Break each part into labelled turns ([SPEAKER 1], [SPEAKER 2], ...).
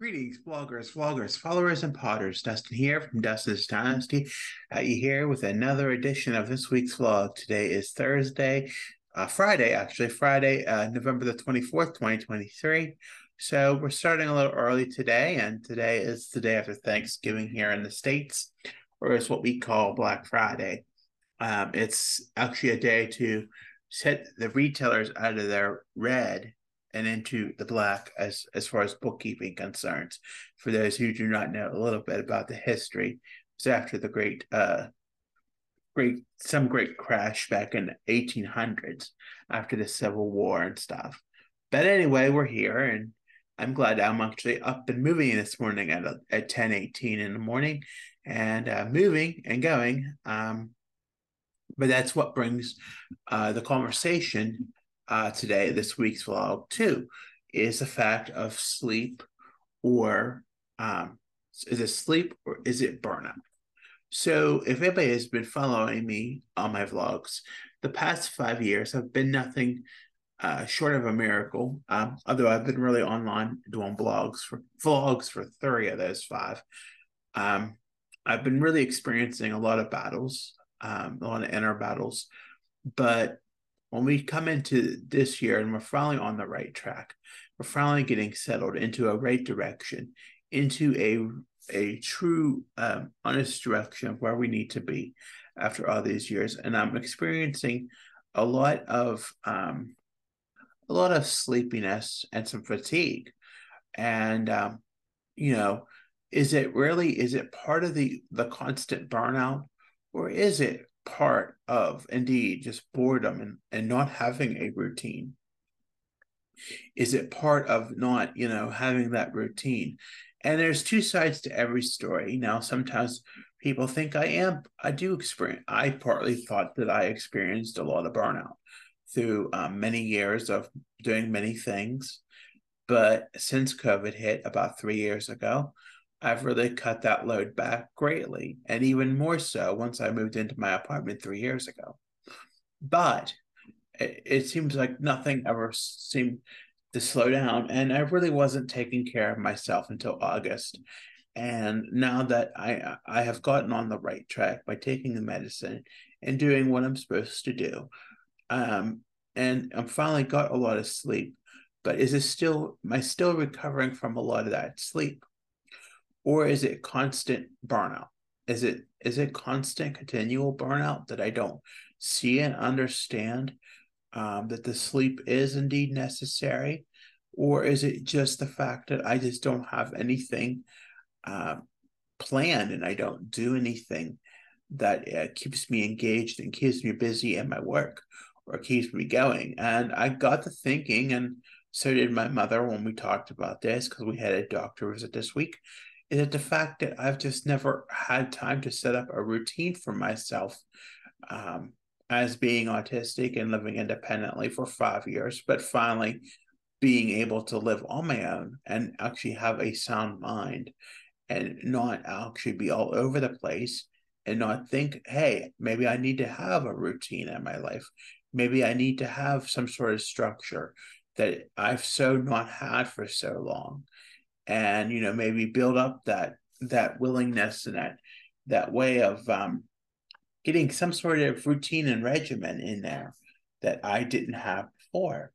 [SPEAKER 1] Greetings, bloggers, vloggers, followers, and potters. Dustin here from Dustin's Dynasty. Uh, you here with another edition of this week's vlog. Today is Thursday, uh, Friday, actually, Friday, uh, November the 24th, 2023. So we're starting a little early today, and today is the day after Thanksgiving here in the States, or it's what we call Black Friday. Um, it's actually a day to set the retailers out of their red and into the black as as far as bookkeeping concerns. For those who do not know a little bit about the history, it was after the great uh great some great crash back in the 1800s after the Civil War and stuff. But anyway, we're here and I'm glad I'm actually up and moving this morning at at 10 18 in the morning and uh, moving and going. Um, but that's what brings uh, the conversation uh, today, this week's vlog too, is the fact of sleep or um, is it sleep or is it burnout? So if anybody has been following me on my vlogs, the past five years have been nothing uh, short of a miracle. Um, although I've been really online doing blogs for vlogs for three of those five. Um, I've been really experiencing a lot of battles, um, a lot of inner battles, but when we come into this year and we're finally on the right track, we're finally getting settled into a right direction, into a a true um, honest direction of where we need to be after all these years. And I'm experiencing a lot of um, a lot of sleepiness and some fatigue. And um, you know, is it really is it part of the the constant burnout, or is it part of indeed just boredom and, and not having a routine? Is it part of not, you know, having that routine? And there's two sides to every story. Now, sometimes people think I am, I do experience, I partly thought that I experienced a lot of burnout through um, many years of doing many things. But since COVID hit about three years ago, I've really cut that load back greatly, and even more so once I moved into my apartment three years ago. But it, it seems like nothing ever seemed to slow down, and I really wasn't taking care of myself until August. And now that I I have gotten on the right track by taking the medicine and doing what I'm supposed to do, um, and I'm finally got a lot of sleep. But is it still am I still recovering from a lot of that sleep? Or is it constant burnout? Is it is it constant continual burnout that I don't see and understand um, that the sleep is indeed necessary, or is it just the fact that I just don't have anything uh, planned and I don't do anything that uh, keeps me engaged and keeps me busy in my work or keeps me going? And I got to thinking, and so did my mother when we talked about this because we had a doctor visit this week is it the fact that I've just never had time to set up a routine for myself um, as being autistic and living independently for five years, but finally being able to live on my own and actually have a sound mind and not actually be all over the place and not think, hey, maybe I need to have a routine in my life. Maybe I need to have some sort of structure that I've so not had for so long and you know maybe build up that that willingness and that that way of um, getting some sort of routine and regimen in there that I didn't have before.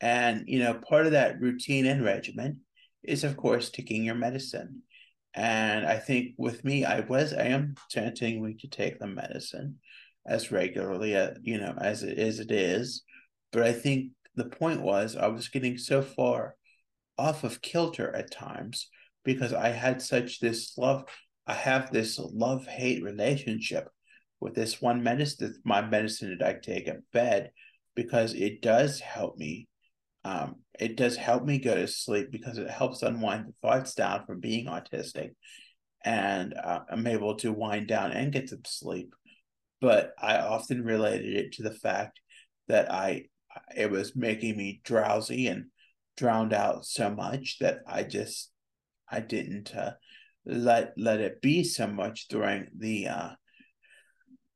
[SPEAKER 1] And you know, part of that routine and regimen is of course taking your medicine. And I think with me, I was I am continuing to take the medicine as regularly, uh, you know, as it is it is. But I think the point was I was getting so far off of kilter at times because I had such this love. I have this love hate relationship with this one medicine, my medicine that I take at bed, because it does help me. Um, it does help me go to sleep because it helps unwind the thoughts down from being autistic, and uh, I'm able to wind down and get some sleep. But I often related it to the fact that I it was making me drowsy and drowned out so much that I just I didn't uh, let let it be so much during the uh,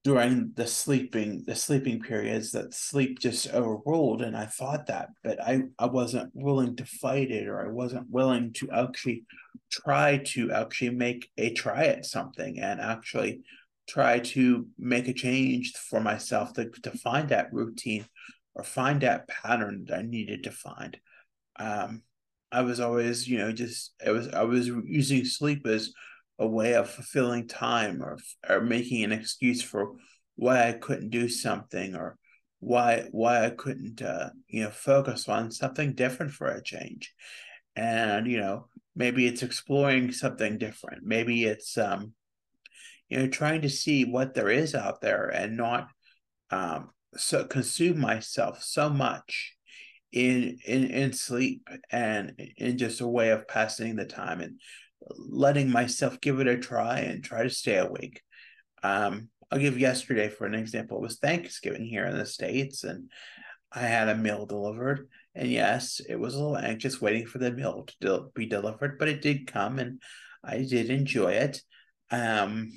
[SPEAKER 1] during the sleeping the sleeping periods that sleep just overruled and i thought that but i i wasn't willing to fight it or i wasn't willing to actually try to actually make a try at something and actually try to make a change for myself to, to find that routine or find that pattern that i needed to find um i was always you know just it was i was using sleep as a way of fulfilling time or or making an excuse for why I couldn't do something or why why I couldn't uh, you know focus on something different for a change. And you know, maybe it's exploring something different. Maybe it's um you know trying to see what there is out there and not um so consume myself so much in in in sleep and in just a way of passing the time and letting myself give it a try and try to stay awake. Um, I'll give yesterday for an example. It was Thanksgiving here in the States, and I had a meal delivered. And yes, it was a little anxious waiting for the meal to be delivered, but it did come and I did enjoy it. Um,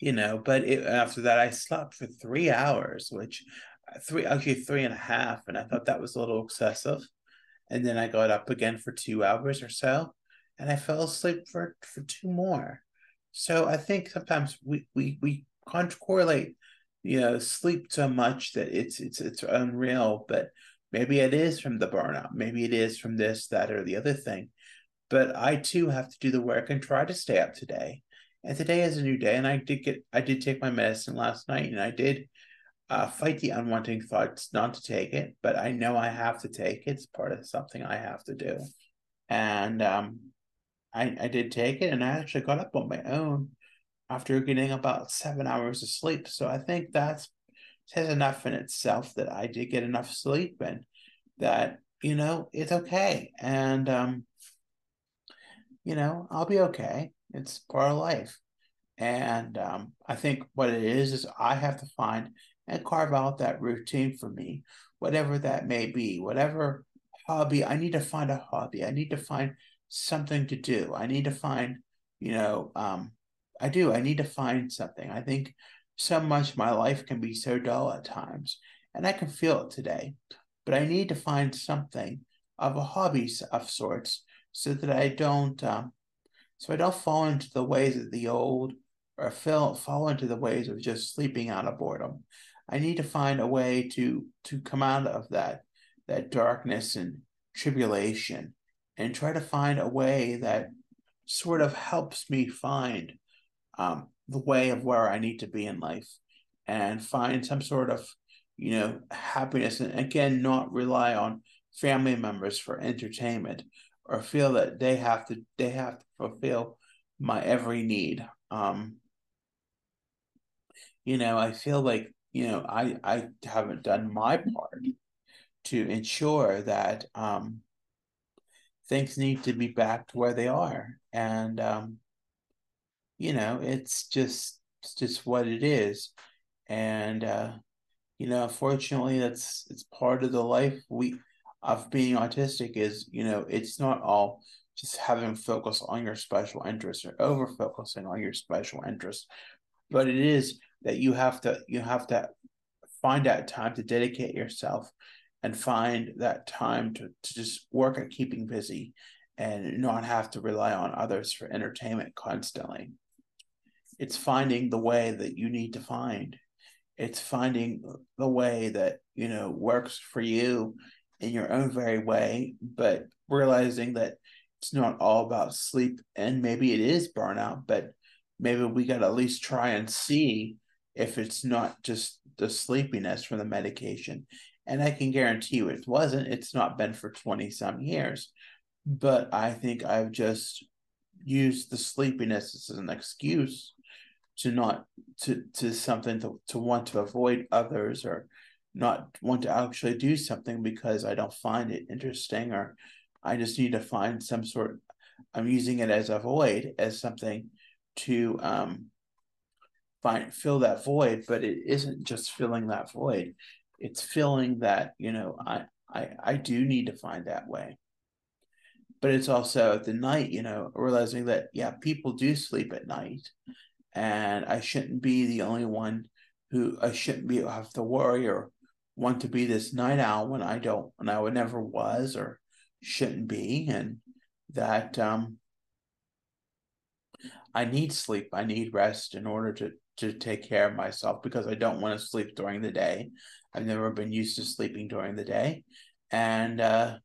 [SPEAKER 1] you know, but it, after that, I slept for three hours, which three actually three and a half, and I thought that was a little excessive. And then I got up again for two hours or so, and I fell asleep for for two more. So I think sometimes we we we correlate, you know, sleep so much that it's it's it's unreal. But maybe it is from the burnout. Maybe it is from this, that, or the other thing. But I too have to do the work and try to stay up today. And today is a new day. And I did get I did take my medicine last night, and I did uh, fight the unwanting thoughts not to take it, but I know I have to take it. It's part of something I have to do. And um, I, I did take it and I actually got up on my own after getting about seven hours of sleep. So I think that's says enough in itself that I did get enough sleep and that, you know, it's okay. And um, you know, I'll be okay. It's part of life. And um, I think what it is is I have to find and carve out that routine for me, whatever that may be, whatever hobby. I need to find a hobby. I need to find something to do. I need to find, you know, um, I do. I need to find something. I think so much my life can be so dull at times, and I can feel it today. But I need to find something of a hobby of sorts so that I don't, um, so I don't fall into the ways of the old or fall fall into the ways of just sleeping out of boredom. I need to find a way to to come out of that that darkness and tribulation and try to find a way that sort of helps me find um, the way of where I need to be in life and find some sort of, you know, happiness. And again, not rely on family members for entertainment or feel that they have to they have to fulfill my every need. Um, you know, I feel like you know I I haven't done my part to ensure that um, things need to be back to where they are. And um, you know it's just it's just what it is. And uh, you know unfortunately that's it's part of the life we of being autistic is you know it's not all just having focus on your special interests or over focusing on your special interests but it is that you have to you have to find that time to dedicate yourself and find that time to, to just work at keeping busy and not have to rely on others for entertainment constantly. It's finding the way that you need to find. It's finding the way that, you know, works for you in your own very way, but realizing that it's not all about sleep and maybe it is burnout, but maybe we got to at least try and see if it's not just the sleepiness from the medication and I can guarantee you it wasn't. It's not been for 20 some years. But I think I've just used the sleepiness as an excuse to not to to something to, to want to avoid others or not want to actually do something because I don't find it interesting or I just need to find some sort I'm using it as a void as something to um find fill that void but it isn't just filling that void it's feeling that you know I I I do need to find that way. But it's also at the night, you know, realizing that yeah, people do sleep at night, and I shouldn't be the only one who I shouldn't be have to worry or want to be this night owl when I don't when I would never was or shouldn't be and that um I need sleep I need rest in order to to take care of myself because I don't want to sleep during the day I've never been used to sleeping during the day and uh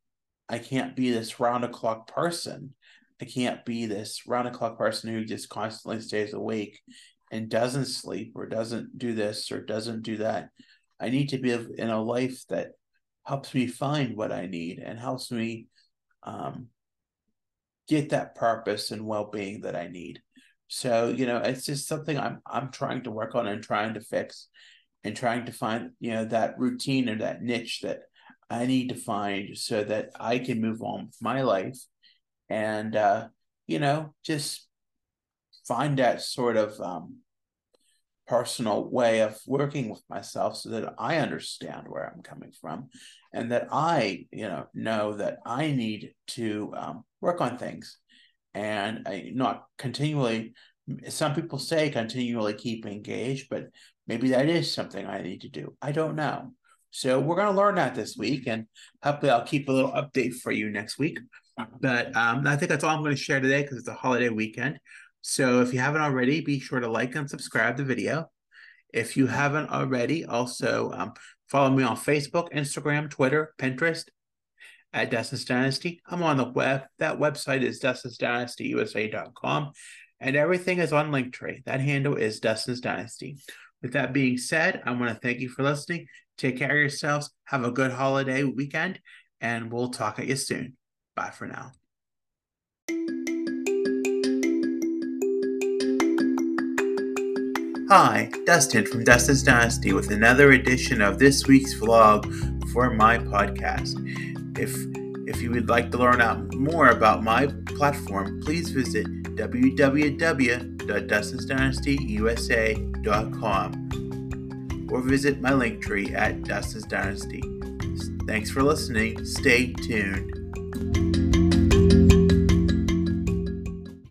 [SPEAKER 1] I can't be this round the clock person I can't be this round the clock person who just constantly stays awake and doesn't sleep or doesn't do this or doesn't do that. I need to be in a life that helps me find what I need and helps me um, get that purpose and well-being that I need. So, you know, it's just something I'm I'm trying to work on and trying to fix and trying to find, you know, that routine or that niche that I need to find so that I can move on with my life and uh, you know just find that sort of um, personal way of working with myself so that I understand where I'm coming from and that I you know know that I need to um, work on things and I not continually some people say continually keep engaged but maybe that is something I need to do I don't know so we're going to learn that this week and hopefully I'll keep a little update for you next week but um, I think that's all I'm going to share today because it's a holiday weekend. So if you haven't already, be sure to like and subscribe the video. If you haven't already, also um, follow me on Facebook, Instagram, Twitter, Pinterest at Dustin's Dynasty. I'm on the web. That website is DustinsDynastyUSA.com. And everything is on Linktree. That handle is Dustin's Dynasty. With that being said, I want to thank you for listening. Take care of yourselves. Have a good holiday weekend, and we'll talk at you soon. Bye for now. Hi, Dustin from Dustin's Dynasty with another edition of this week's vlog for my podcast. If if you would like to learn out more about my platform, please visit www.dustinsdynastyusa.com or visit my Linktree at Dustin's Dynasty. Thanks for listening. Stay tuned.